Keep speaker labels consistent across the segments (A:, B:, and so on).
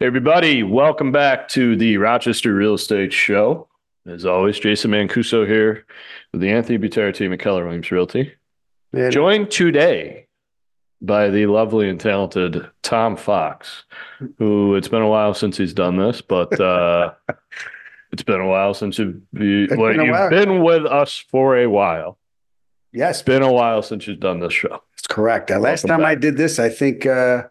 A: Hey everybody, welcome back to the Rochester Real Estate Show. As always, Jason Mancuso here with the Anthony Butera team at Keller Williams Realty.
B: Man,
A: Joined today by the lovely and talented Tom Fox, who it's been a while since he's done this, but uh, it's been a while since you've, you, well,
B: been
A: you've
B: while.
A: been with us for a while.
B: yes,
A: It's been a while since you've done this show.
B: that's correct. Uh, last time I did this, I think uh,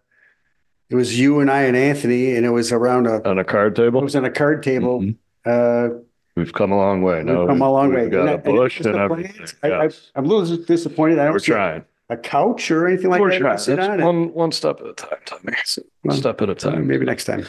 B: it was you and I and Anthony, and it was around a
A: On a card table.
B: it was on a card table.
A: Mhm.
B: Uh,
A: we've come a long way.
B: we've
A: No,
B: come a long way.
A: We've got
B: And
A: a
B: and
A: bush
B: was
A: and
B: the I,
A: Yes.
B: I'm a little disappointed. I don't
A: We're
B: see
A: trying.
B: a couch or anything like
A: We're
B: that.
A: trying.
B: sit
A: It's
B: on.
A: one one step at a time, Tommy. One step at a time.
B: maybe next time.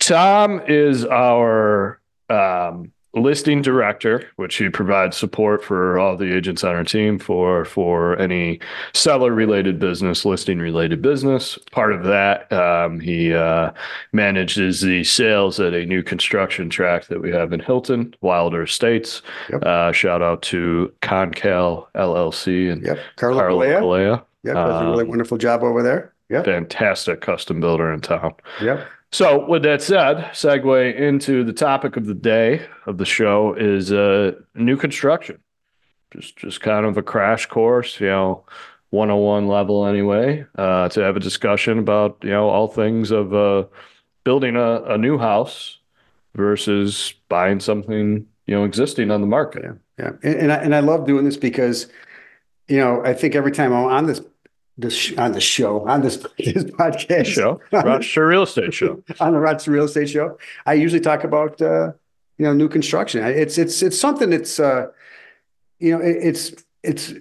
A: Tom is our um, listing director, which he provides support for all the agents on our team for for any seller related business, listing related business. Part of that, um, he uh, manages the sales at a new construction track that we have in Hilton, Wilder Estates.
B: Yep.
A: Uh, shout out to Concal LLC and
B: Yep, Calea.
A: Kalea.
B: Yep, does a really
A: Um,
B: wonderful job over there. Yeah,
A: Fantastic custom builder in town.
B: yep.
A: So, with that said, segue into the topic of the day of the show is uh, new construction. Just, just kind of a crash course, you know, 101 level anyway, uh, to have a discussion about, you know, all things of uh, building a, a new house versus buying something, you know, existing on the market.
B: Yeah, yeah, and, and I and I love doing this because, you know, I think every time I'm on this this sh- on the show on this this podcast
A: Show, Rochester Real Estate Show.
B: on the Rochester Real Estate Show, I usually talk about uh, you know new construction. It's it's it's something that's uh, you know it, it's it's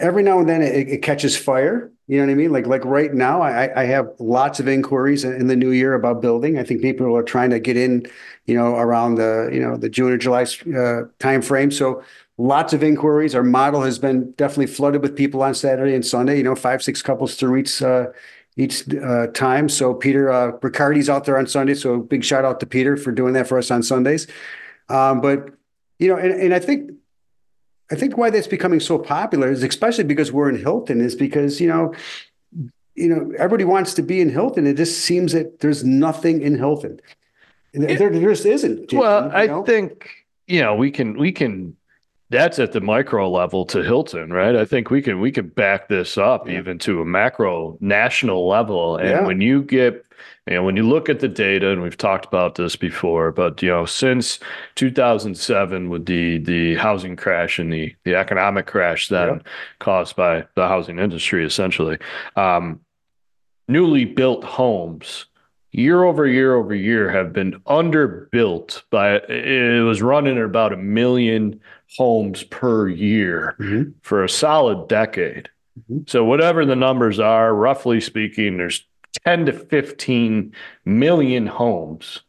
B: every now and then it, it catches fire. You know what I mean? Like like right now, I I have lots of inquiries in the new year about building. I think people are trying to get in, you know, around the you know the June or July uh, timeframe. So lots of inquiries. Our model has been definitely flooded with people on Saturday and Sunday. You know, five six couples through each uh, each uh, time. So Peter uh, Riccardi's out there on Sunday. So big shout out to Peter for doing that for us on Sundays. Um, but you know, and, and I think I think why that's becoming so popular is especially because we're in Hilton is because you know you know everybody wants to be in Hilton. It just seems that there's nothing in Hilton. There, there just isn't.
A: Well,
B: you
A: I think, you know, we can, we can, that's at the micro level to Hilton, right? I think we can, we can back this up
B: Yeah.
A: even to a macro national level. And
B: Yeah.
A: when you get, you know, when you look at the data, and we've talked about this before, but, you know, since 2007 with the, the housing crash and the, the economic crash then
B: Yeah.
A: caused by the housing industry, essentially, um, newly built homes year over year over year have been underbuilt by it was running at about a million homes per year
B: Mhm.
A: for a solid decade.
B: Mhm.
A: So whatever the numbers are, roughly speaking, there's 10 to 15 million homes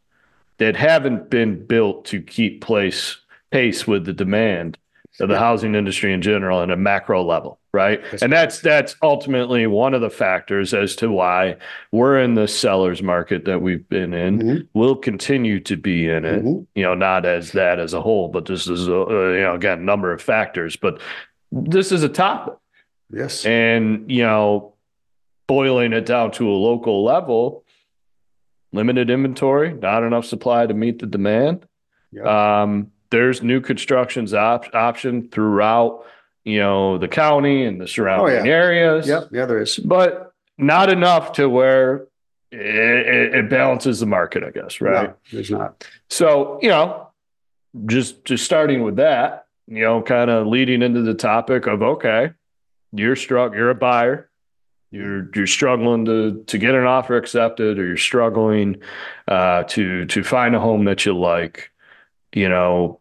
A: that haven't been built to keep place pace with the demand of the housing industry in general at a macro level, right?
B: That's
A: and that's that's ultimately one of the factors as to why we're in the sellers market that we've been in.
B: Mhm.
A: We'll continue to be in it,
B: Mhm.
A: you know, not as that as a whole, but this is a, uh, you know again number of factors, but this is a topic,
B: Yes.
A: and you know, boiling it down to a local level, limited inventory, not enough supply to meet the demand.
B: Yeah.
A: Um, there's new constructions op- option throughout, you know, the county and the surrounding areas.
B: Yep. Yeah, there is.
A: But not enough to where it, it, it balances the market, I guess, right?
B: No, there's not.
A: So, you know, just just starting with that, you know, kind of leading into the topic of okay, you're struck, you're a buyer, you're you're struggling to to get an offer accepted, or you're struggling uh, to to find a home that you like. You know,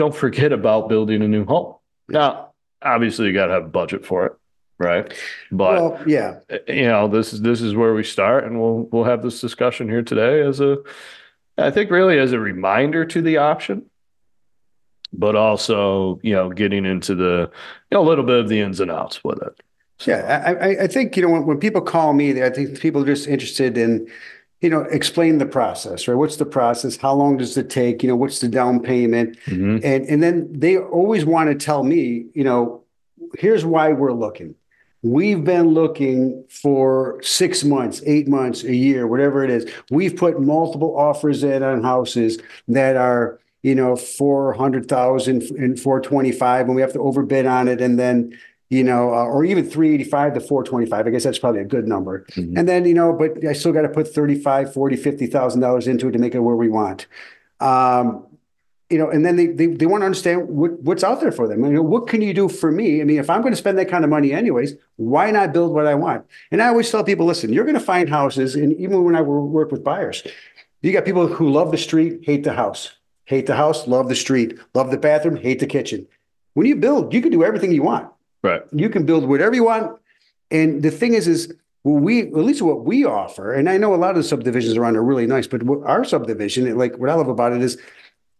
A: don't forget about building a new home. Now, obviously, you got to have a budget for it, right? But
B: well, yeah.
A: you know this is this is where we start and we'll we'll have this discussion here today as a i think really as a reminder to the option but also you know getting into the you know a little bit of the ins and outs with it
B: Yeah, I, I, I think, you know, when, when people call me, I think people are just interested in, you know, explain the process, right? What's the process? How long does it take? You know, what's the down payment?
A: Mhm.
B: And and then they always want to tell me, you know, here's why we're looking. We've been looking for six months, eight months, a year, whatever it is. We've put multiple offers in on houses that are, you know, 400,000 and 425, and we have to overbid on it. And then, you know, uh, or even 385 to 425. I guess that's probably a good number.
A: Mhm.
B: And then, you know, but I still got to put 35, 40, 50,000 dollars into it to make it where we want. Um, you know, and then they, they, they want to understand what, what's out there for them. You know, what can you do for me? I mean, if I'm going to spend that kind of money anyways, why not build what I want? And I always tell people, listen, you're going to find houses, and even when I work with buyers, you got people who love the street, hate the house, hate the house, love the street, love the bathroom, hate the kitchen. When you build, you can do everything you want.
A: Right.
B: You can build whatever you want. And the thing is, is well, we at least what we offer, and I know a lot of the subdivisions around are really nice, but what our subdivision, like what I love about it is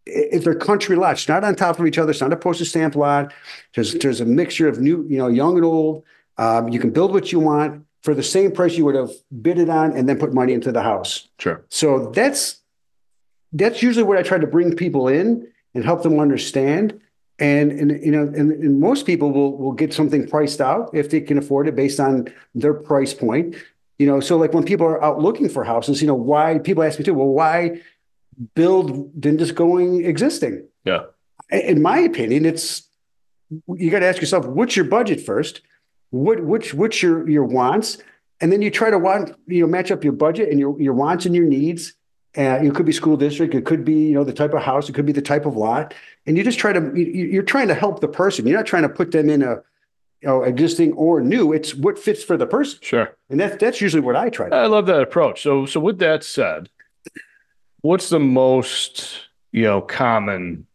B: if they're country lots, not on top of each other, it's not a postage stamp lot. There's there's a mixture of new, you know, young and old. Um, you can build what you want for the same price you would have bid it on and then put money into the house.
A: Sure.
B: So that's that's usually what I try to bring people in and help them understand. And, and you know, and, and most people will will get something priced out if they can afford it based on their price point. You know, so like when people are out looking for houses, you know, why people ask me too, well, why build than just going existing?
A: Yeah.
B: In my opinion, it's you got to ask yourself, what's your budget first? What which what's your your wants? And then you try to want, you know, match up your budget and your your wants and your needs. Uh, it could be school district, it could be, you know, the type of house, it could be the type of lot. And you just try to you- you're trying to help the person. You're not trying to put them in a you know, existing or new. It's what fits for the person.
A: Sure.
B: And that's that's usually what I try to
A: I love that approach. So, so with that said, what's the most, you know, common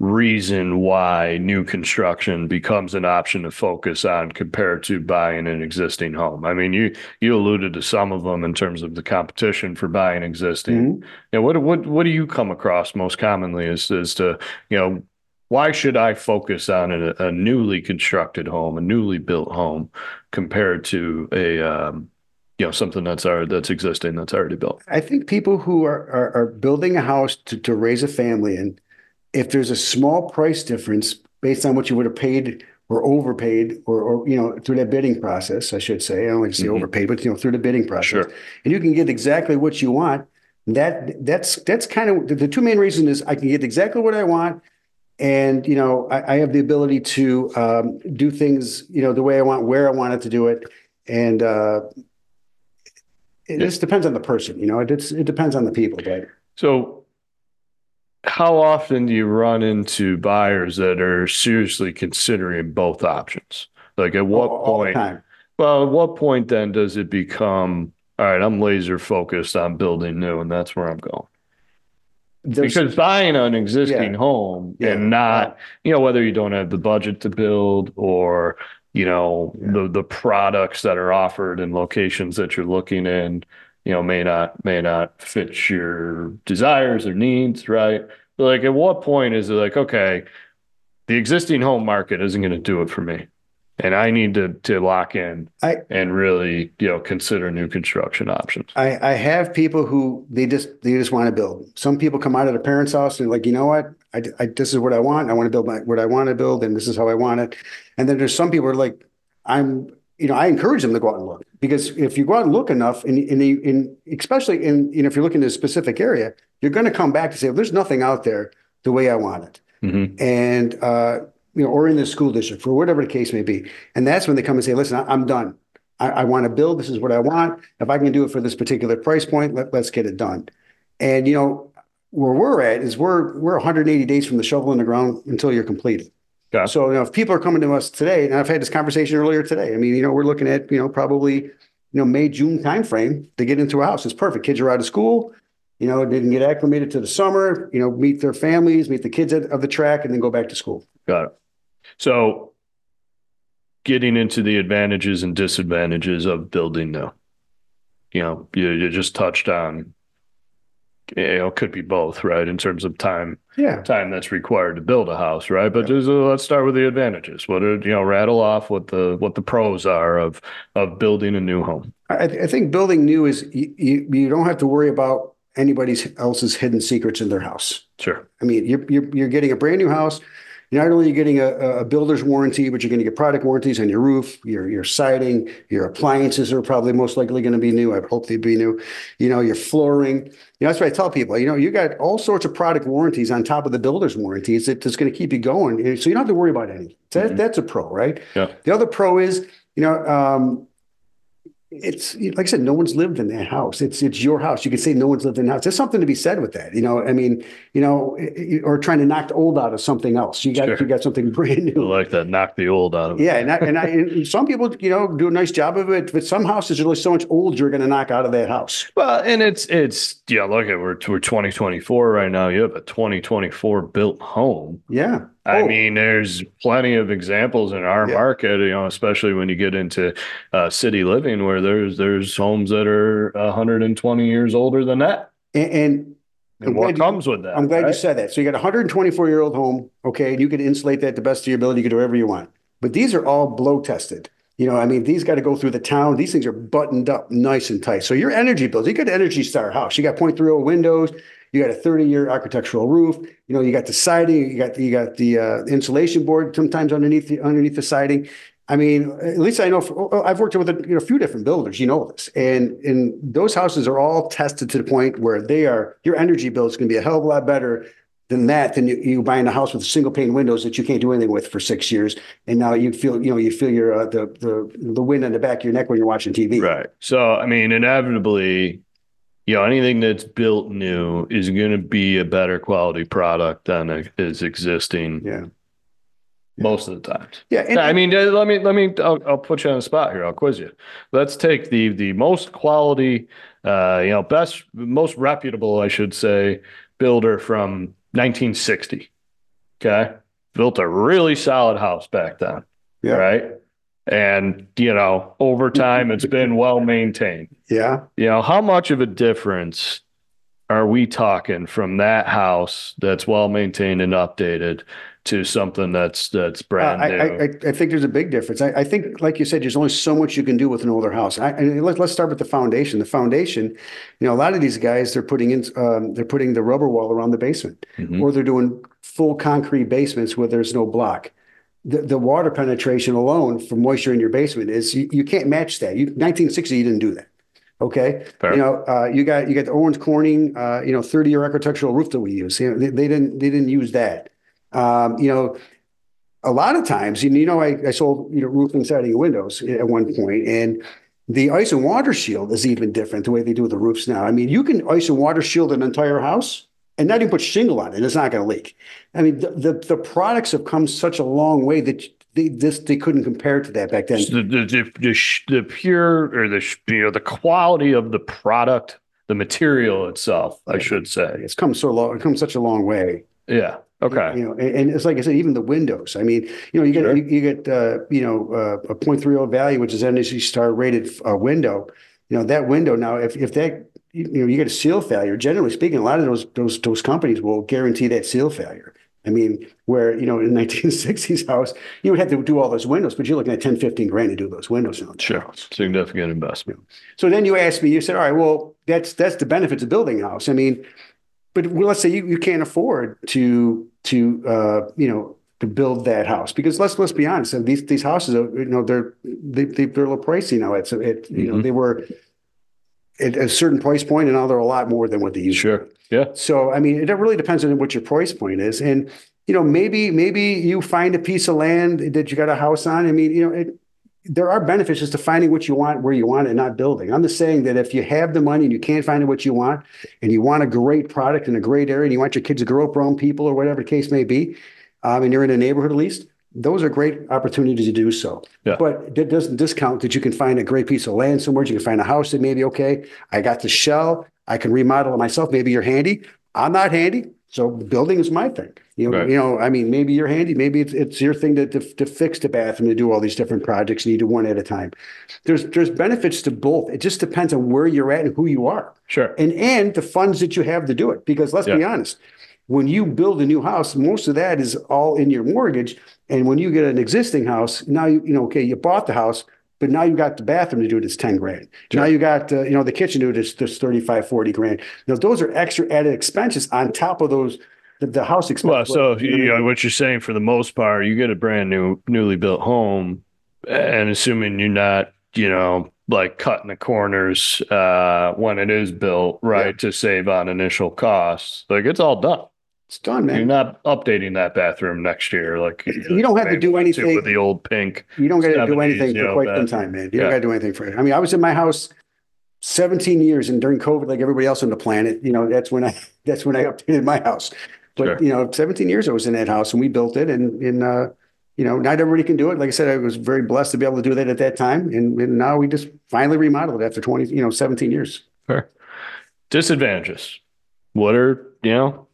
A: reason why new construction becomes an option to focus on compared to buying an existing home? I mean, you you alluded to some of them in terms of the competition for buying existing. Yeah, what what what do you come across most commonly as as to, you know, why should I focus on a, a newly constructed home, a newly built home, compared to a um, you know, something that's already that's existing that's already built?
B: I think people who are, are, are building a house to, to raise a family in, if there's a small price difference based on what you would have paid or overpaid or, or you know, through that bidding process, I should say, I don't like to say
A: Mhm.
B: overpaid, but you know, through the bidding process.
A: Sure.
B: And you can get exactly what you want. That that's that's kind of the, the two main reasons is I can get exactly what I want. And you know, I, I have the ability to um, do things, you know, the way I want, where I wanted to do it. And uh, it
A: Yeah.
B: just depends on the person, you know, it, it's, it depends on the people, but
A: So, how often do you run into buyers that are seriously considering both options? Like, at what
B: all, all
A: point?
B: time.
A: Well, at what point then does it become, all right, I'm laser focused on building new, and that's where I'm going?
B: There's,
A: Because buying an existing
B: Yeah.
A: home
B: Yeah.
A: and not, you know, whether you don't have the budget to build or, you know,
B: Yeah.
A: the the products that are offered and locations that you're looking in, you know, may not may not fit your desires or needs, right? But like at what point is it like, okay, the existing home market isn't going to do it for me. And I need to to lock in
B: I-
A: and really, you know, consider new construction options.
B: I, I have people who they just they just want to build. Some people come out of their parents' house and like, you know what, I, I this is what I want. I want to build my what I want to build, and this is how I want it. And then there's some people who are like, I'm, you know, I encourage them to go out and look because if you go out and look enough, and in, in, in especially in you know if you're looking at a specific area, you're going to come back to say, well, there's nothing out there the way I want it.
A: Mhm.
B: and uh, you know, or in the school district for whatever the case may be. And that's when they come and say, "Listen, I- I'm done. I, I want to build. This is what I want. If I can do it for this particular price point, let, let's get it done." And you know, where we're at is we're we're 180 days from the shovel in the ground until you're completed.
A: Got it.
B: So you know, if people are coming to us today, and I've had this conversation earlier today. I mean, you know, we're looking at you know probably you know May June timeframe to get into a house. It's perfect. Kids are out of school. You know, they can get acclimated to the summer. You know, meet their families, meet the kids at, of the track, and then go back to school.
A: Got it. So getting into the advantages and disadvantages of building new. You know, you, you just touched on, you know, it could be both, right? In terms of time,
B: Yeah.
A: time that's required to build a house, right? But just, uh, let's start with the advantages. What are, you know, rattle off what the, what the pros are of, of building a new home.
B: I, I think building new is you, you, you don't have to worry about anybody else's hidden secrets in their house.
A: Sure.
B: I mean, you're, you're, you're getting a brand new house. Not only are you getting a, a builder's warranty, but you're going to get product warranties on your roof, your your siding, your appliances are probably most likely going to be new. I hope they'd be new. You know, your flooring. You know, that's what I tell people. You know, you got all sorts of product warranties on top of the builder's warranties that's going to keep you going. So you don't have to worry about any. So that, that's a pro, right?
A: Yeah.
B: The other pro is, you know, um, it's like I said, no one's lived in that house. It's it's your house. You could say no one's lived in the house. There's something to be said with that. You know, I mean, you know, or trying to knock the old out of something else. You got
A: Sure.
B: you got something brand new.
A: I like that. Knock the old out of it.
B: Yeah, and I, and, I, and some people, you know, do a nice job of it. But some houses are really so much old, you're going to knock out of that house.
A: Well, and it's it's yeah. Look at we're we're 2024 right now. You have a 2024 built home.
B: Yeah.
A: I
B: Oh,
A: mean, there's plenty of examples in our
B: Yeah.
A: market, you know, especially when you get into uh, city living, where there's there's homes that are 120 years older than that,
B: and, and
A: and what
B: glad you-
A: comes with that.
B: I'm glad you said that. So you got a 124 year old home, okay, and you can insulate that to the best of your ability. You can do whatever you want. But these are all blow tested. You know, I mean, these got to go through the town. These things are buttoned up nice and tight. So your energy bills, you got an Energy Star house. You got 0.30 windows. You got a 30 year architectural roof. You know, you got the siding. You got you got the uh, insulation board sometimes underneath the underneath the siding. I mean, at least I know. For, I've worked with a, you know, few different builders. You know this, and and those houses are all tested to the point where they are. Your energy bill is going to be a hell of a lot better than that than you, you buying a house with single pane windows that you can't do anything with for six years, and now you feel you know you feel your uh, the the the wind on the back of your neck when you're watching TV.
A: Right. So, I mean, inevitably, you know, anything that's built new is going to be a better quality product than is existing
B: Yeah.
A: most of the times.
B: Yeah. And,
A: I mean, let me let me. I'll, I'll put you on the spot here. I'll quiz you. Let's take the the most quality, uh, you know, best, most reputable, I should say, builder from 1960. Okay, built a really solid house back then.
B: Yeah.
A: Right. And you know, over time, it's been well maintained.
B: yeah.
A: You know, how much of a difference are we talking from that house that's well maintained and updated to something that's that's
B: Uh,
A: brand
B: I,
A: new?
B: I, I- I think there's a big difference. I, I think, like you said, there's only so much you can do with an older house. I, and let's, let's start with the foundation. The foundation, you know, a lot of these guys, they're putting in, um, they're putting the rubber wall around the basement,
A: Mhm.
B: or they're doing full concrete basements where there's no block. The, the water penetration alone for moisture in your basement is, you, you can't match that. You, 1960, you didn't do that. Okay.
A: Fair.
B: You know, uh, you got, you got the Owens Corning, uh, you know, 30 year architectural roof that we use. You know, they, they didn't, they didn't use that. Um, you know, a lot of times, you know, I, I sold, you know, roofing, siding, windows at one point, and the ice and water shield is even different the way they do the roofs now. I mean, you can ice and water shield an entire house and not even put shingle on it; it's not going to leak. I mean, the, the the products have come such a long way that they this they couldn't compare to that back then.
A: the, the, the, the, the pure or the you know the quality of the product, the material itself, I should say.
B: It's come so long, it's come such a long way.
A: Yeah. Okay.
B: You know, and, it's like I said, even the windows. I mean, you know, you get
A: Sure.
B: you, you get uh, you know uh, a 0.30 value, which is Energy Star rated uh, window. You know that window now, if if that you know you get a seal failure, generally speaking, a lot of those those those companies will guarantee that seal failure. I mean, where you know in 1960s house, you would have to do all those windows, but you're looking at 10, 15 grand to do those windows. now.
A: Sure. Significant investment.
B: So then you asked me, you said, all right, well, that's that's the benefits of building a house. I mean, but let's say you, you can't afford to to uh, you know to build that house because let's let's be honest, these these houses are you know they're they, they they're a little pricey now. It's it you know
A: Mhm.
B: they were at a certain price point and now they're a lot more than what they used. to
A: Sure. Yeah.
B: so I mean, it really depends on what your price point is, and you know, maybe maybe you find a piece of land that you got a house on. I mean, you know, it, there are benefits just to finding what you want where you want it, and not building. I'm just saying that if you have the money and you can't find what you want, and you want a great product in a great area, and you want your kids to grow up around people or whatever the case may be, um, and you're in a neighborhood at least. Those are great opportunities to do so.
A: Yeah.
B: But that doesn't discount that you can find a great piece of land somewhere. You can find a house that maybe, okay, I got the shell. I can remodel it myself. Maybe you're handy. I'm not handy. So building is my thing. You know,
A: Right.
B: you know, I mean, maybe you're handy. Maybe it's, it's your thing to, to, to fix the bathroom, to do all these different projects, and you do one at a time. There's, there's benefits to both. It just depends on where you're at and who you are
A: Sure.
B: and, and the funds that you have to do it. Because let's be honest, when you build a new house, most of that is all in your mortgage. And when you get an existing house, now you, you know, okay, you bought the house, but now you got the bathroom to do it, it's 10 grand. Now you got, uh, you know, the kitchen to do it, it's, it's 35, 40 grand. Now, those are extra added expenses on top of those the, the house expense.
A: Well, so you know what you're saying for the most part, you get a brand new, newly built home, and assuming you're not, you know, like cutting the corners uh, when it is built, right,
B: Yeah.
A: to save on initial costs, like it's all done.
B: It's done, man.
A: You're
B: man.
A: not updating that bathroom next year, like
B: You don't have to do anything.
A: with the old pink.
B: You don't got to do
A: 70s,
B: anything
A: you
B: for
A: know,
B: quite some time, man. You don't
A: Yeah.
B: got to do anything for it. I mean, I was in my house 17 years and during COVID, like everybody else on the planet, you know, that's when I, that's when I updated my house. But,
A: Sure.
B: you know, 17 years I was in that house and we built it and, and, uh, you know, not everybody can do it. Like I said, I was very blessed to be able to do that at that time. And, and now we just finally remodeled it after 20, you know, 17 years.
A: Fair. Disadvantages. What are, you know,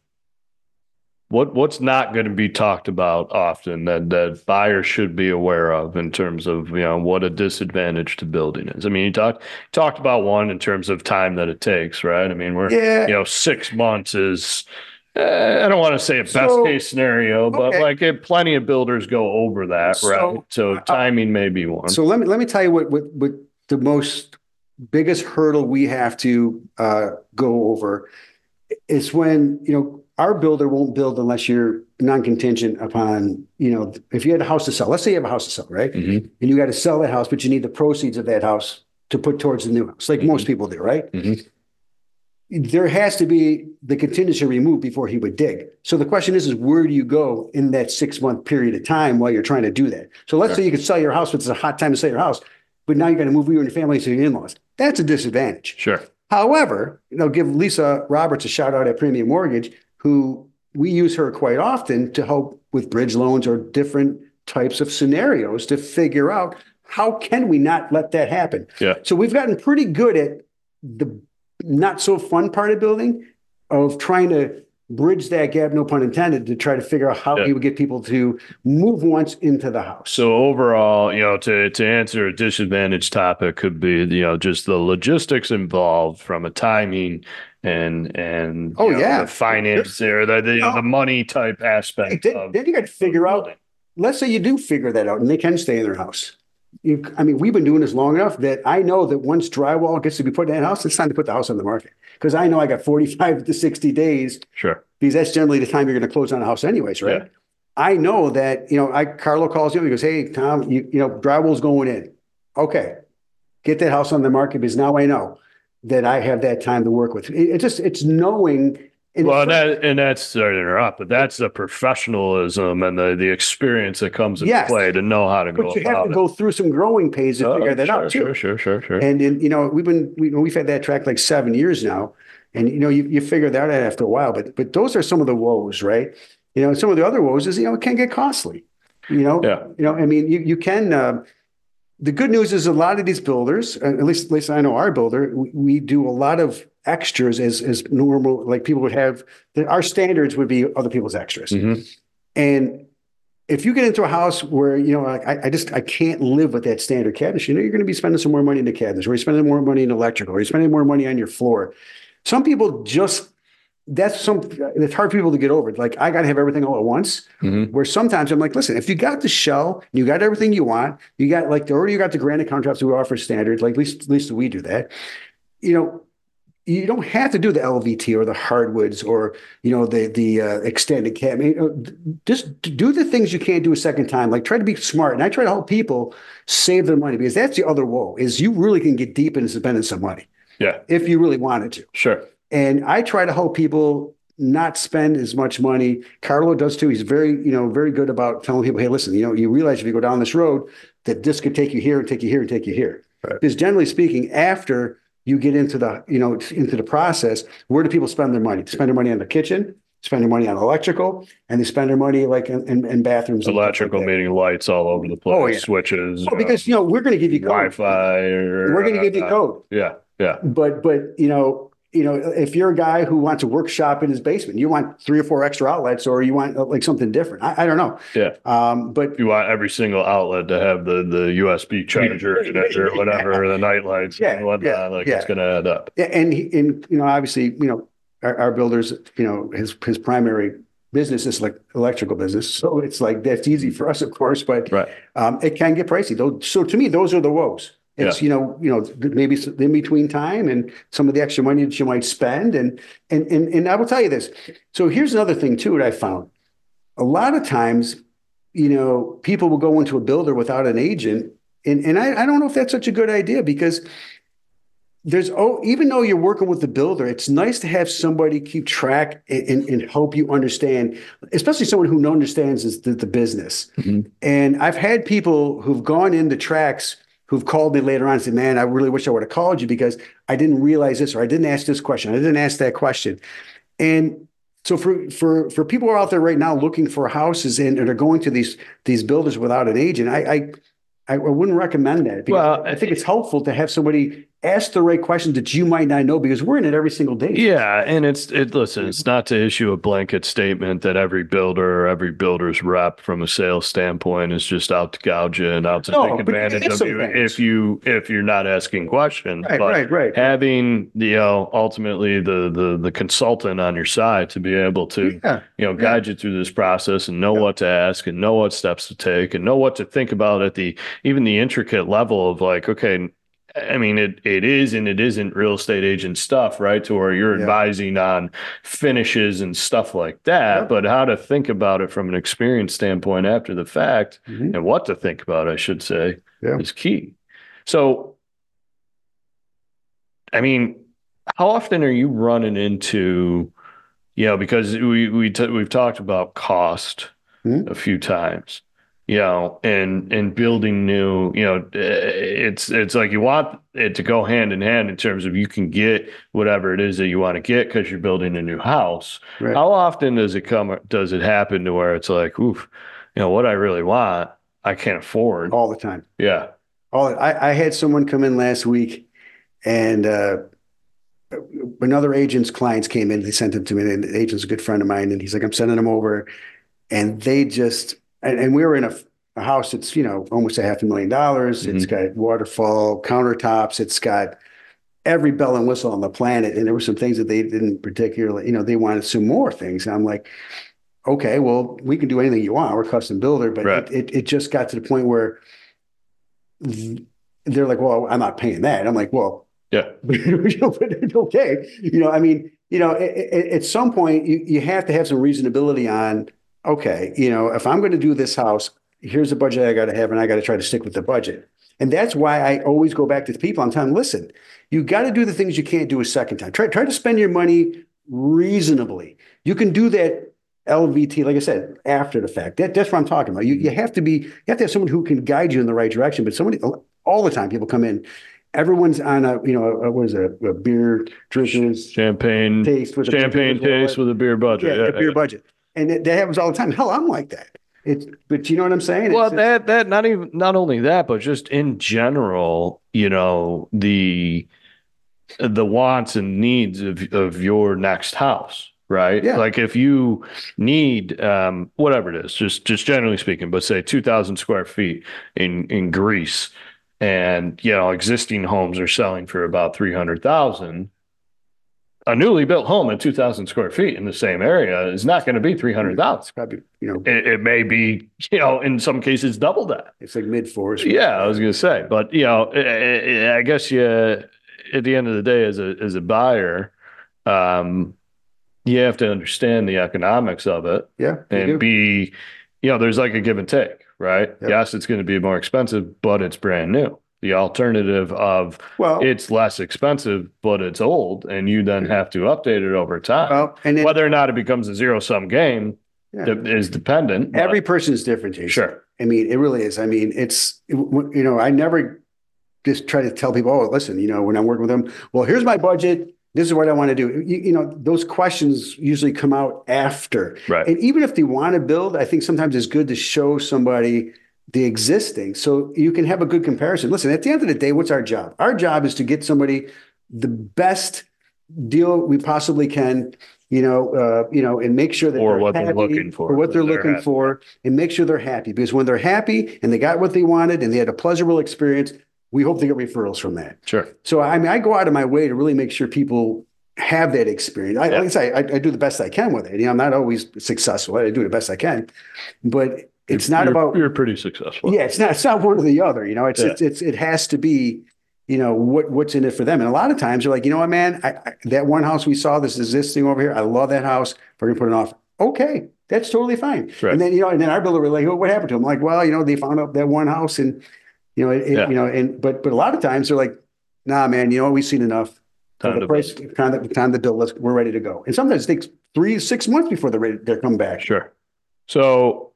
A: what what's not going to be talked about often that that buyers should be aware of in terms of, you know, what a disadvantage to building is. I mean, you talked talked about one in terms of time that it takes, right? I mean, we're
B: Yeah.
A: you know, 6 months is uh, I don't want to say a best
B: So-
A: case scenario, but
B: okay.
A: like it, plenty of builders go over that,
B: So,
A: right? So
B: uh,
A: timing may be one.
B: So let me let me tell you what what what the most biggest hurdle we have to uh, go over is when you know our builder won't build unless you're non-contingent upon you know if you had a house to sell. Let's say you have a house to sell, right?
A: Mhm.
B: And you got to sell that house, but you need the proceeds of that house to put towards the new house, like
A: Mm-hmm.
B: most people do, right?
A: Mhm.
B: There has to be the contingency removed before he would dig. So the question is, is where do you go in that six month period of time while you're trying to do that? So let's say you could sell your house, but it's a hot time to sell your house, but now you got to move you and your family to your in-laws. That's a disadvantage.
A: Sure.
B: However, you know, give Lisa Roberts a shout out at Premium Mortgage, who we use her quite often to help with bridge loans or different types of scenarios to figure out how can we not let that happen.
A: Yeah.
B: So we've gotten pretty good at the not so fun part of building of trying to bridge that gap, no pun intended, to try to figure out how
A: Yeah.
B: we would get people to move once into the house.
A: So overall, you know, to to answer a disadvantage topic could be, you know, just the logistics involved from a timing and and
B: Oh,
A: know,
B: yeah.
A: the finance or the the,
B: No.
A: the money type aspect.
B: then,
A: of
B: then you got to figure out
A: building.
B: let's say you do figure that out and they can stay in their house. You, I mean, we've been doing this long enough that I know that once drywall gets to be put in that house, it's time to put the house on the market. Because I know I got 45 to 60 days
A: Sure.
B: because that's generally the time you're going to close on a house anyways, right?
A: Yeah.
B: I know that, you know, I Carlo calls you, he goes, Hey, Tom, you, you know, drywall's going in. Okay. Get that house on the market because now I know that I have that time to work with. It, it just, it's knowing. and
A: Well, and that and that's sorry to interrupt, but that's the professionalism and the the experience that comes into
B: Yes.
A: play to know how to go
B: but you have to
A: it.
B: go through some growing pains to
A: Oh,
B: figure that
A: sure,
B: out too.
A: Sure, sure, sure, sure.
B: And, and you know, we've been we, we've had that track like seven years now, and you know, you, you figure that out after a while. But but those are some of the woes, right? You know, some of the other woes is you know it can get costly. You know,
A: Yeah.
B: you know, I mean, you you can. Uh, the good news is a lot of these builders, uh, at least at least I know our builder, we, we do a lot of extras as as normal. Like people would have, our standards would be other people's extras.
A: Mhm.
B: And if you get into a house where, you know, like I, I just, I can't live with that standard cabinet, you know, you're going to be spending some more money in the cabinets, or you're spending more money in electrical, or you're spending more money on your floor. Some people just, that's some, it's hard for people to get over. Like, I got to have everything all at once.
A: Mhm.
B: Where sometimes I'm like, listen, if you got the shell, you got everything you want, you got like, the already you got the granite contracts we offer standard, like at least, at least we do that. You know, you don't have to do the LVT or the hardwoods or you know the the uh, extended cab. I mean, uh, just do the things you can't do a second time. Like try to be smart, and I try to help people save their money because that's the other woe is you really can get deep into spending some money
A: Yeah,
B: if you really wanted to.
A: sure.
B: And I try to help people not spend as much money. Carlo does too. He's very, you know, very good about telling people, hey, listen, you know, you realize if you go down this road, that this could take you here and take you here and take you here.
A: Right.
B: Because generally speaking, after you get into the, you know, into the process, where do people spend their money? They spend their money on the kitchen, spend their money on electrical, and they spend their money like in, in, in bathrooms. like
A: Electrical
B: that.
A: mean lights all over the place,
B: Oh, yeah.
A: switches,
B: Oh, because you know we're going to give you code.
A: Wi-Fi, or
B: We're going to give you
A: uh,
B: code.
A: Yeah, yeah,
B: But but you know you know if you're a guy who wants a workshop in his basement, you want three or four extra outlets, or you want uh, like something different. I, I don't know.
A: yeah.
B: Um, but
A: You want every single outlet to have the the USB charger connector or whatever, the night lights
B: Yeah,
A: and whatnot.
B: yeah,
A: like
B: yeah.
A: it's going to add up.
B: yeah, and he- and you know obviously you know our, our builders you know his his primary business is like electrical business, so it's like that's easy for us, of course. But
A: Right.
B: um, it can get pricey. Though, so to me, those are the woes. It's, you know, you know, maybe in between time and some of the extra money that you might spend. And, and, and, and I will tell you this. So here's another thing too, that I found. A lot of times, you know, people will go into a builder without an agent. And, and I, I don't know if that's such a good idea because there's oh even though you're working with the builder it's nice to have somebody keep track and, and, and help you understand especially someone who understands the, the business
A: Mhm.
B: and i've had people who've gone into tracks who've called me later on and said man i really wish i would have called you because i didn't realize this or i didn't ask this question i didn't ask that question and so for for for people who are out there right now looking for houses and, and are going to these these builders without an agent i i I wouldn't recommend that.
A: Well,
B: I think it's helpful to have somebody ask the right questions that you might not know because we're in it every single day.
A: Yeah, and it's it. Listen, mm-hmm. it's not to issue a blanket statement that every builder or every builder's rep from a sales standpoint is just out to gouge you and out to
B: No,
A: take advantage of you
B: things.
A: if you if you're not asking questions.
B: Right,
A: but
B: right, right.
A: having the you know ultimately the the the consultant on your side to be able to
B: Yeah,
A: you know guide you through this process and know
B: Yeah.
A: what to ask and know what steps to take and know what to think about at the even the intricate level of like okay I mean, it it is and it isn't real estate agent stuff, right? To where you're
B: Yeah.
A: advising on finishes and stuff like that,
B: Yeah.
A: but how to think about it from an experience standpoint after the fact
B: Mhm.
A: and what to think about, I should say,
B: Yeah.
A: is key. So, I mean, how often are you running into, you know, because we we t- we've talked about cost
B: Mhm.
A: a few times, you know, and and building new, you know, eh, it's it's like you want it to go hand in hand in terms of you can get whatever it is that you want to get because you're building a new house.
B: right.
A: How often does it come? Does it happen to where it's like, oof, you know, what I really want, I can't afford.
B: All the time.
A: Yeah.
B: All I, I had someone come in last week and uh, another agent's clients came in. They sent him to me, and the agent's a good friend of mine. And he's like, I'm sending them over. And they just, and, and we were in a, a house that's, you know, almost a half a million dollars. It's mm-hmm. got waterfall countertops. It's got every bell and whistle on the planet. And there were some things that they didn't particularly, you know, they wanted some more things. And I'm like, okay, well, we can do anything you want. We're a custom builder, but
A: Right.
B: it, it, it just got to the point where they're like, well, I'm not paying that. I'm like, well,
A: Yeah.
B: but it's okay. You know, I mean, you know, a- a- at some point you, you have to have some reasonability on, okay, you know, if I'm going to do this house, here's the budget I got to have, and I got to try to stick with the budget. And that's why I always go back to the people on time. Listen, you got to do the things you can't do a second time. Try, try to spend your money reasonably. You can do that LVT, like I said, after the fact. That, that's what I'm talking about. You, you have to be, you have to have someone who can guide you in the right direction. But somebody, all the time, people come in, everyone's on a, you know, a, what is it, a beer drinkers
A: Champagne,
B: taste with a
A: champagne taste with a beer budget.
B: yeah,
A: Yeah,
B: a beer budget. And that, that happens all the time. Hell, I'm like that. It's, but you know what I'm saying?
A: Well,
B: It's-
A: that that not even not only that, but just in general, you know, the the wants and needs of of your next house, right?
B: Yeah.
A: Like if you need um whatever it is, just just generally speaking, but say 2000 square feet in in Greece and you know, existing homes are selling for about 300,000 a newly built home at 2000 square feet in the same area is not going to be 300,000.
B: it's probably, you know,
A: It, it may be, you know, in some cases double that.
B: it's like mid fours.
A: Yeah, I was going to say, but you know, I- I I guess you, at the end of the day, as a as a buyer, um, you have to understand the economics of it
B: Yeah.
A: and
B: do.
A: be, you know, there's like a give and take, right?
B: Yep.
A: Yes, it's going to be more expensive, but it's brand new. The alternative of
B: well,
A: it's less expensive, but it's old, and you then have to update it over time.
B: well, and then
A: Whether or not it becomes a zero sum game
B: yeah.
A: is dependent.
B: every person is different, Jason.
A: sure.
B: I mean, it really is. I mean, it's, you know, I never just try to tell people, oh, listen, you know, when I'm working with them, well, here's my budget. This is what I want to do. You, you know, those questions usually come out after.
A: Right.
B: And even if they want to build, I think sometimes it's good to show somebody the existing so you can have a good comparison. Listen, at the end of the day, what's our job? Our job is to get somebody the best deal we possibly can, you know, uh, you know, and make sure that
A: Or
B: they're
A: what they're
B: happy,
A: looking for,
B: or what they're
A: they're
B: looking
A: happy.
B: for, and make sure they're happy. Because when they're happy and they got what they wanted and they had a pleasurable experience, we hope to get referrals from that.
A: Sure.
B: So I mean, I go out of my way to really make sure people have that experience. I,
A: Yeah.
B: Like I say, I, I do the best I can with it. You know, I'm not always successful. I do the best I can, but it's not
A: You're-
B: about,
A: You're pretty successful.
B: yeah, it's not, it's not one or the other, you know, it's,
A: Yeah.
B: it's, it's, it has to be, you know, what, what's in it for them. And a lot of times they're like, you know what, man, I, I, that one house we saw, this is this thing over here, I love that house. We're gonna put an offer. Okay, that's totally fine.
A: Right.
B: And then, you know, and then our builder was like, oh, what happened to him? Like, well, you know, they found out that one house and, you know, it,
A: Yeah.
B: you know, and, but, but a lot of times they're like, nah, man, you know, we've seen enough.
A: Time
B: the
A: to
B: price, time to, time to build, let's, we're ready to go. And sometimes it takes three, six months before they're ready, they're come back.
A: Sure. So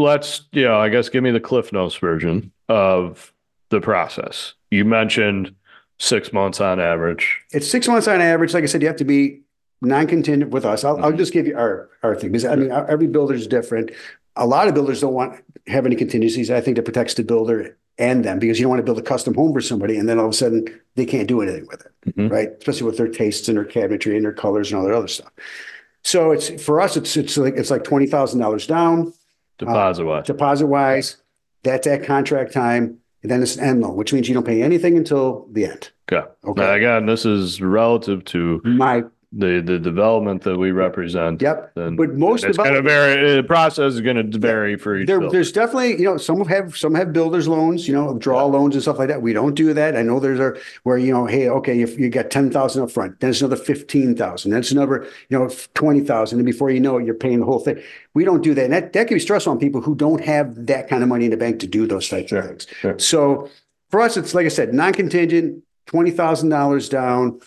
A: let's, yeah I guess give me the Cliff Notes version of the process. You mentioned six months on average.
B: It's six months on average. Like I said, you have to be non-contingent with us. I'll,
A: Mm-hmm.
B: I'll just give you our, our thing, because I mean, our- every builder is different. A lot of builders don't want, have any contingencies. I think that protects the builder and them, because you don't want to build a custom home for somebody and then all of a sudden they can't do anything with it,
A: Mhm.
B: right? Especially with their tastes and their cabinetry and their colors and all that other stuff. So it's, for us, it's, it's like, it's like twenty thousand dollars down, Uh,
A: deposit wise.
B: deposit wise. That's at contract time. And then it's an end loan, which means you don't pay anything until the end.
A: Okay.
B: Okay.
A: Now, again, this is relative to
B: My,
A: the, the development that we represent.
B: yep.
A: Then
B: But most
A: it's going to vary, the process is going to vary for each
B: There, there's definitely, you know, some have, some have builders loans, you know, draw loans and stuff like that. We don't do that. I know there's a, where, you know, hey, okay, if you got ten thousand up front, then it's another fifteen thousand, then it's another, you know, twenty thousand, and before you know it, you're paying the whole thing. We don't do that. And that, that can be stressful on people who don't have that kind of money in the bank to do those types of things.
A: sure.
B: So for us, it's like I said, non-contingent, twenty thousand dollars down.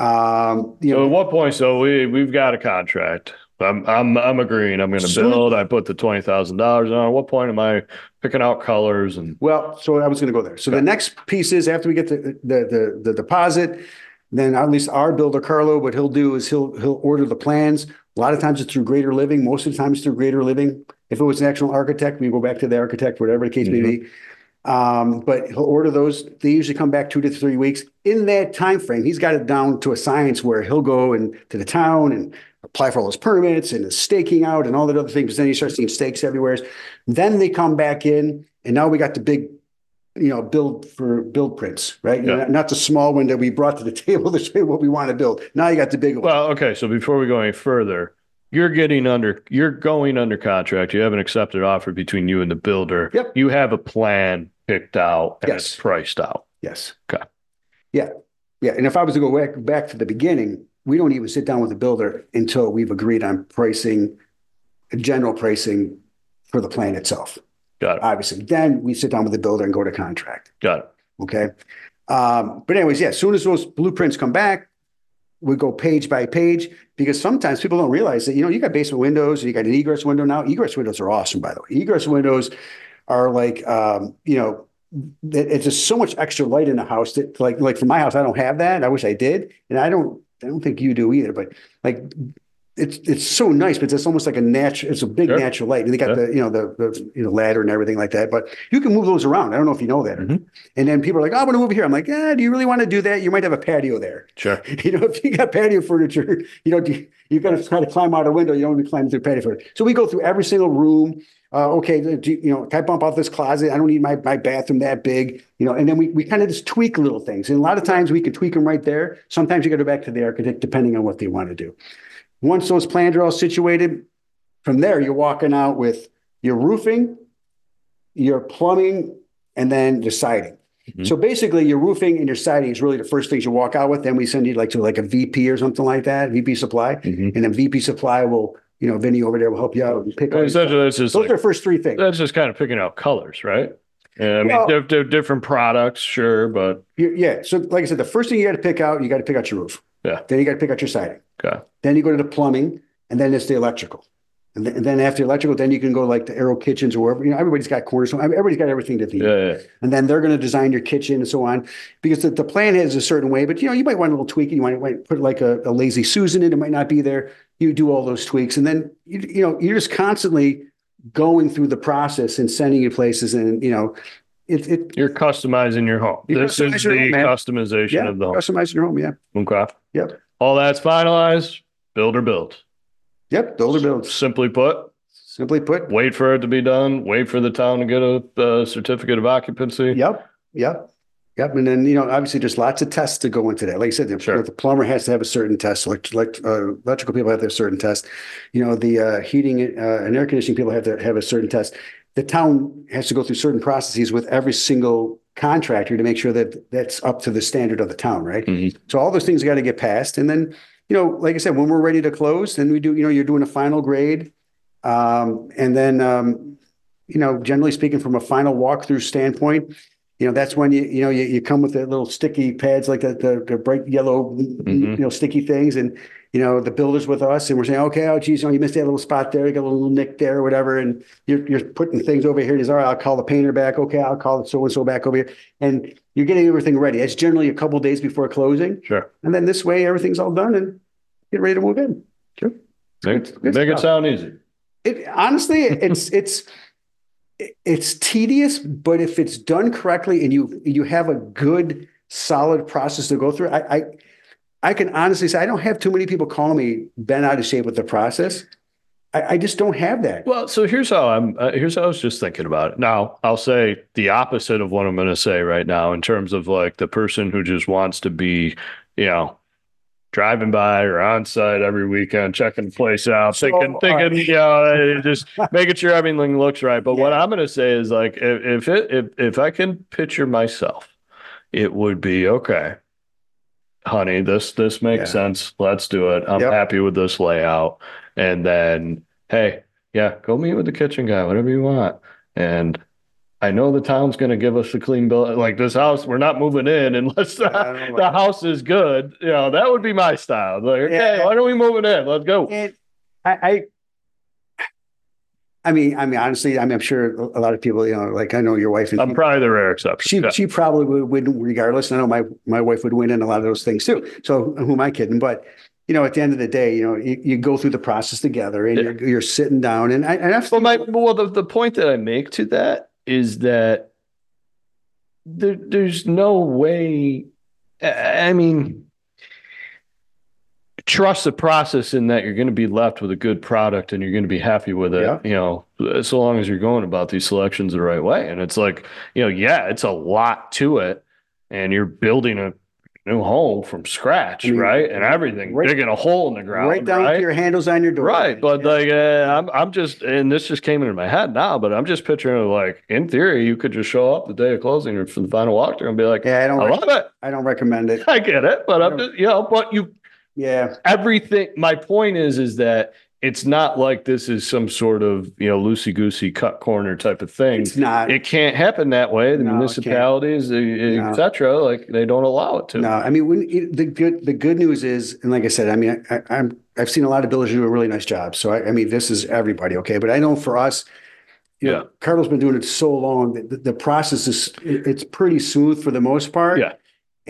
B: Um, you
A: So
B: know,
A: at what point, so we, we've got a contract. I'm, I'm, I'm agreeing. I'm going to build. I put the $20,000 on. At what point am I picking out colors and
B: Well, so I was going to go there. So the next piece is after we get the, the, the, the deposit, then at least our builder Carlo, what he'll do is he'll, he'll order the plans. A lot of times it's through Greater Living, most of the time it's through Greater Living. If it was an actual architect, we go back to the architect, whatever the case may be. Um, but he'll order those. They usually come back two to three weeks. In that time frame, he's got it down to a science where he'll go and to the town and apply for all his permits and the staking out and all that other things. Then you start seeing stakes everywhere. Then they come back in, and now we got the big, you know, build for build prints, right?
A: Yeah.
B: Not, not the small one that we brought to the table to you what we want to build. Now you got the big one.
A: Well, okay. So before we go any further, you're getting under, you're going under contract. You have an accepted offer between you and the builder.
B: Yep.
A: You have a plan picked out and
B: Yes.
A: it's priced out.
B: Yes.
A: Okay.
B: Yeah. Yeah. And if I was to go back, back to the beginning, we don't even sit down with the builder until we've agreed on pricing, general pricing for the plan itself.
A: Got it.
B: Obviously, then we sit down with the builder and go to contract.
A: Got it.
B: Okay. Um, but anyways, yeah, as soon as those blueprints come back, we go page by page because sometimes people don't realize that, you know, you got basement windows and you got an egress window now. Egress windows are awesome, by the way. Egress windows are like, um, you know, it- it's just so much extra light in the house that like, like for my house, I don't have that. I wish I did. And I don't, I don't think you do either, but like, it's, it's so nice, but it's almost like a natural, it's a big
A: Sure.
B: natural light. And they got
A: Yeah.
B: the, you know, the, the, you know, ladder and everything like that, but you can move those around. I don't know if you know that.
A: Mhm.
B: and then people are like, oh, I want to move here. I'm like, yeah, do you really want to do that? You might have a patio there.
A: Sure.
B: You know, if you got patio furniture, you know, you, you got to try to climb out a window. You don't want to be climbing through patio furniture. So we go through every single room. Uh, okay, do, you know, can I bump out this closet? I don't need my, my bathroom that big, you know, and then we, we kind of just tweak little things. And a lot of times we can tweak them right there. Sometimes you got to go back to the architect depending on what they want to do. Once those plans are all situated, from there, you're walking out with your roofing, your plumbing, and then your siding.
A: Mhm.
B: So basically, your roofing and your siding is really the first things you walk out with. Then we send you like to like a VP or something like that, VP supply,
A: Mhm.
B: and then VP supply will, you know, Vinny over there will help you out and pick. all.
A: Essentially, that's just
B: Those
A: like,
B: are the first three things.
A: that's just kind of picking out colors, right? Yeah, I mean,
B: Well-
A: they're, they're different products, sure, but
B: yeah. So like I said, the first thing you got to pick out, you got to pick out your roof.
A: Yeah.
B: Then you got to pick out your siding.
A: Okay.
B: Then you go to the plumbing, and then it's the electrical. And then, and then after electrical, then you can go like to Arrow Kitchens or wherever. You know, everybody's got corners. Everybody's got everything that they need.
A: Yeah, yeah.
B: and then they're going to design your kitchen and so on because the, the plan is a certain way but you know you might want a little tweak you might, might put like a, a lazy susan in it might not be there you do all those tweaks and then you, you know you're just constantly going through the process and sending you places and you know it, it
A: You're customizing your home.
B: You
A: This is the
B: home,
A: customization
B: yeah
A: of the home.
B: customizing your home yeah
A: Okay.
B: Yep.
A: All that's finalized. Build or build.
B: yep builder builds
A: Simply put,
B: simply put
A: wait for it to be done. Wait for the town to get a, uh certificate of occupancy.
B: Yep, yep, yep. And then, you know, obviously there's lots of tests to go into that. Like I said, the,
A: Sure.
B: the plumber has to have a certain test, like, like, uh, electrical people have to have a certain test. You know, the, uh, heating, uh, and air conditioning people have to have a certain test. the town has to go through certain processes with every single contractor to make sure that that's up to the standard of the town, right?
A: Mhm.
B: So all those things got to get passed. And then, you know, like I said, when we're ready to close, then we do, you know, you're doing a final grade. Um, and then, um, you know, generally speaking, from a final walkthrough standpoint, you know, that's when you, you know, you, you come with the little sticky pads like the, the, the bright yellow,
A: Mhm.
B: you know, sticky things. And, you know, the builder's with us and we're saying, okay, oh geez, you know, you missed that little spot there, you got a little nick there or whatever. And you're, you're putting things over here. He's all right, I'll call the painter back. Okay, I'll call so-and-so back over here. And you're getting everything ready. It's generally a couple days before closing.
A: Sure.
B: And then this way, everything's all done and get ready to move in. Sure.
A: Make,
B: Good
A: make it sound easy.
B: It honestly, it's it's it's tedious, but if it's done correctly and you you have a good solid process to go through, I I, I can honestly say I don't have too many people calling me bent out of shape with the process. I, I just don't have that.
A: Well, so here's how I'm. Uh, here's how I was just thinking about it. Now, I'll say the opposite of what I'm going to say right now in terms of like the person who just wants to be, you know, driving by or on site every weekend, checking the place out,
B: So,
A: thinking, thinking,
B: right.
A: you know, just making sure everything looks right. But what I'm going to say is like, if, if it, if if I can picture myself, it would be okay. Honey, this this makes
B: Yeah.
A: sense. Let's do it. I'm
B: Yep.
A: happy with this layout. And then, hey, yeah, go meet with the kitchen guy, whatever you want. And I know the town's going to give us a clean bill. Like this house, we're not moving in unless the, the house is good. You know, that would be my style. Like, okay,
B: Yeah.
A: why don't we move it in? Let's go.
B: And I, I, I mean, I mean, honestly, I mean, I'm sure a lot of people, you know, like I know your wife, and um,
A: I'm probably the rare exception.
B: she
A: Yeah.
B: she probably would win regardless. I know my my wife would win in a lot of those things too. So who am I kidding? But you know, at the end of the day, you know, you, you go through the process together, and
A: Yeah.
B: you're, you're sitting down, and I and I've
A: Well, my well, the, the point that I make to that is that there, there's no way. I I mean, trust the process in that you're going to be left with a good product and you're going to be happy with it.
B: Yeah.
A: You know, so long as you're going about these selections the right way. And it's like, you know, yeah, it's a lot to it, and you're building a new home from scratch,
B: I mean,
A: right? And everything,
B: right-
A: digging a hole in the ground,
B: right down
A: right?
B: to your handles on your door.
A: Right, but
B: Yeah.
A: like uh, I'm, I'm just, and this just came into my head now. But I'm just picturing like, in theory, you could just show up the day of closing or for the final walkthrough and be like,
B: yeah, I
A: I
B: don't, rec-
A: love it,
B: I don't recommend it.
A: I get it, but I'm just, you know, but you,
B: Yeah,
A: everything. My point is, is that it's not like this is some sort of you know loosey goosey cut corner type of thing.
B: it's not.
A: It can't happen that way. The
B: No,
A: municipalities,
B: No.
A: et like they don't allow it to.
B: No, I mean, when it, the good the good news is, and like I said, I mean, I, I'm I've seen a lot of builders do a really nice job. So I, I mean, this is everybody, okay? But I know for us, you
A: Yeah.
B: know, Carlo's been doing it so long that the, the process is it's pretty smooth for the most part.
A: Yeah.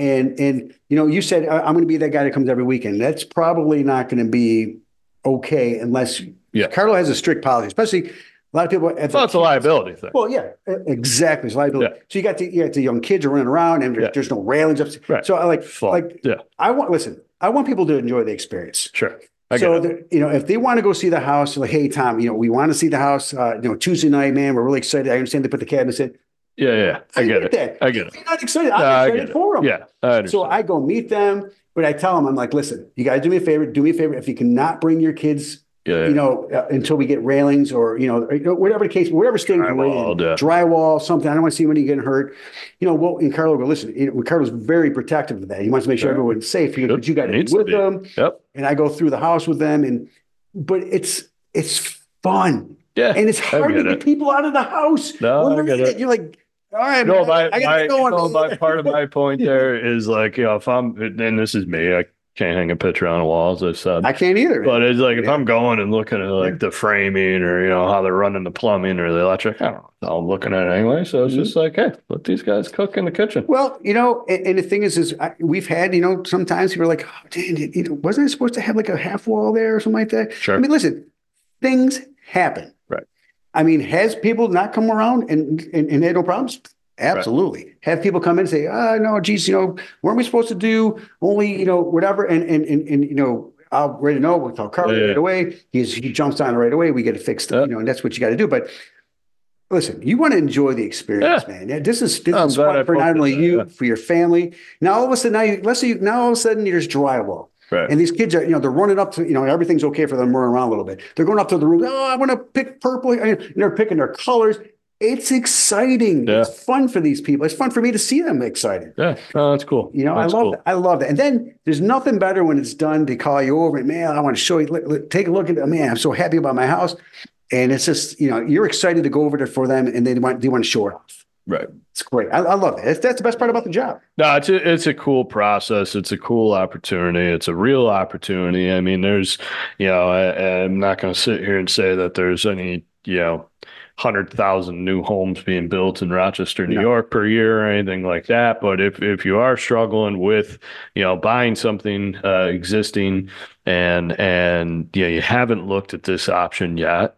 B: And and you know, you said I'm going to be that guy that comes every weekend. That's probably not going to be okay unless
A: Yeah.
B: Carlo has a strict policy, especially a lot of people. At
A: Well, it's a liability thing.
B: well, yeah, exactly. It's liability.
A: Yeah.
B: So you got the you got the young kids are running around and
A: Yeah.
B: there's no railings up.
A: Right.
B: So I like
A: Fun.
B: like
A: yeah,
B: I want listen. I want people to enjoy the experience.
A: sure. I
B: So the, you know, if they want to go see the house, like, hey Tom, you know, we want to see the house. Uh, you know, Tuesday night, man, we're really excited. I understand they put the cabinets in.
A: Yeah, yeah, I get it.
B: that.
A: I get it.
B: If you're not excited. I'm
A: I
B: excited for them.
A: Yeah, I.
B: So I go meet them, but I tell them, I'm like, listen, you guys do me a favor. Do me a favor. If you cannot bring your kids
A: yeah,
B: you know, uh, until we get railings or, you know, or, you know, whatever the case, whatever stage we're
A: Drywall,
B: in,
A: yeah.
B: drywall, something. I don't want to see anybody getting hurt. You know, well, and Carlo go, listen, you know, Carlo's very protective of that. He wants to make sure everyone's safe. He goes, but you got to be with them.
A: Yep.
B: And I go through the house with them and, but it's, it's fun
A: Yeah.
B: and it's hard to
A: get it.
B: people out of the house.
A: No, I get it.
B: You're like, all right,
A: No,
B: man,
A: my, my, no, my part of my point there is like, you know, if I'm, and this is me, I can't hang a picture on a wall, as I said.
B: I can't either.
A: But it's like if
B: Yeah.
A: I'm going and looking at like the framing or you know how they're running the plumbing or the electric, I don't know. I'm looking at it anyway. So it's
B: Mhm.
A: just like, hey, let these guys cook in the kitchen.
B: Well, you know, and, and the thing is, is I, we've had, you know, sometimes people are like, oh, Dan, you know, wasn't I supposed to have like a half wall there or something like that?
A: Sure.
B: I mean, listen, things happen.
A: Right.
B: I mean, has people not come around and, and, and had no problems? Absolutely. Have people come in and say, oh, no, geez, you know, weren't we supposed to do only, you know, whatever? And, and, and, and you know, I'll ready to know, we'll tell Carl
A: Yeah, yeah.
B: right away. He's, he jumps on it right away. We get it fixed,
A: Yeah.
B: you know, and that's what you got to do. But listen, you want to enjoy the experience,
A: Yeah.
B: man. Yeah, This is, this is fun for not only
A: on
B: you,
A: that.
B: for your family. Now, all of a sudden, now you, let's say you, now all of a sudden there's drywall.
A: Right.
B: And these kids are, you know, they're running up to, you know, everything's okay for them running around a little bit. They're going up to the room. Oh, I want to pick purple. And they're picking their colors. It's exciting.
A: Yeah.
B: It's fun for these people. It's fun for me to see them excited.
A: Yeah. Oh, that's cool.
B: You know,
A: That's
B: I love
A: cool.
B: that. I love that. And then there's nothing better when it's done to call you over and man, I want to show you. Look, look, take a look at it. Man, I'm so happy about my house. And it's just, you know, you're excited to go over there for them and they want they want to show it off.
A: Right.
B: It's great. I, I love it. That's, that's the best part about the job.
A: No, it's a, it's a cool process. It's a cool opportunity. It's a real opportunity. I mean, there's, you know, I, I'm not going to sit here and say that there's any, you know, hundred thousand new homes being built in Rochester, New
B: No.
A: York per year or anything like that. But if if you are struggling with, you know, buying something uh, existing and and yeah, you haven't looked at this option yet,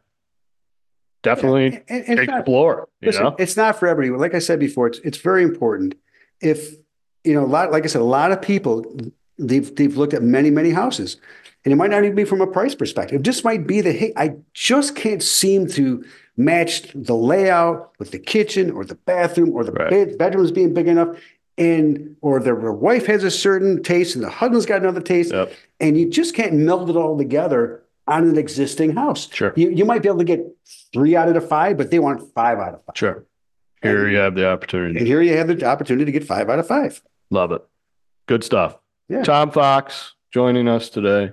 A: definitely
B: And- and not-
A: explore. You
B: Listen,
A: know,
B: it's not for everybody. Like I said before, it's it's very important. If you know, a lot, like I said, a lot of people they've they've looked at many many houses, and it might not even be from a price perspective. It just might be that hey, I just can't seem to match the layout with the kitchen or the bathroom or the
A: Right.
B: bed, bedrooms being big enough, and or their wife has a certain taste and the husband's got another taste,
A: Yep.
B: and you just can't meld it all together on an existing house.
A: Sure.
B: You, you might be able to get three out of the five, but they want five out of five.
A: sure. Here you have the opportunity.
B: And here you have the opportunity to get five out of five.
A: Love it. Good stuff.
B: Yeah.
A: Tom Fox joining us today.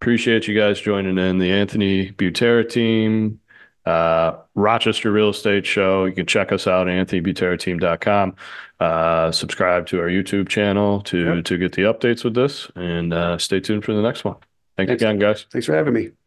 A: Appreciate you guys joining in the Anthony Butera team, uh, Rochester Real Estate Show. You can check us out, anthonybuterateam.com. Uh, subscribe to our YouTube channel to,
B: Yep.
A: to get the updates with this and uh, stay tuned for the next one. Thanks
B: Thanks.
A: again, guys.
B: Thanks for having me.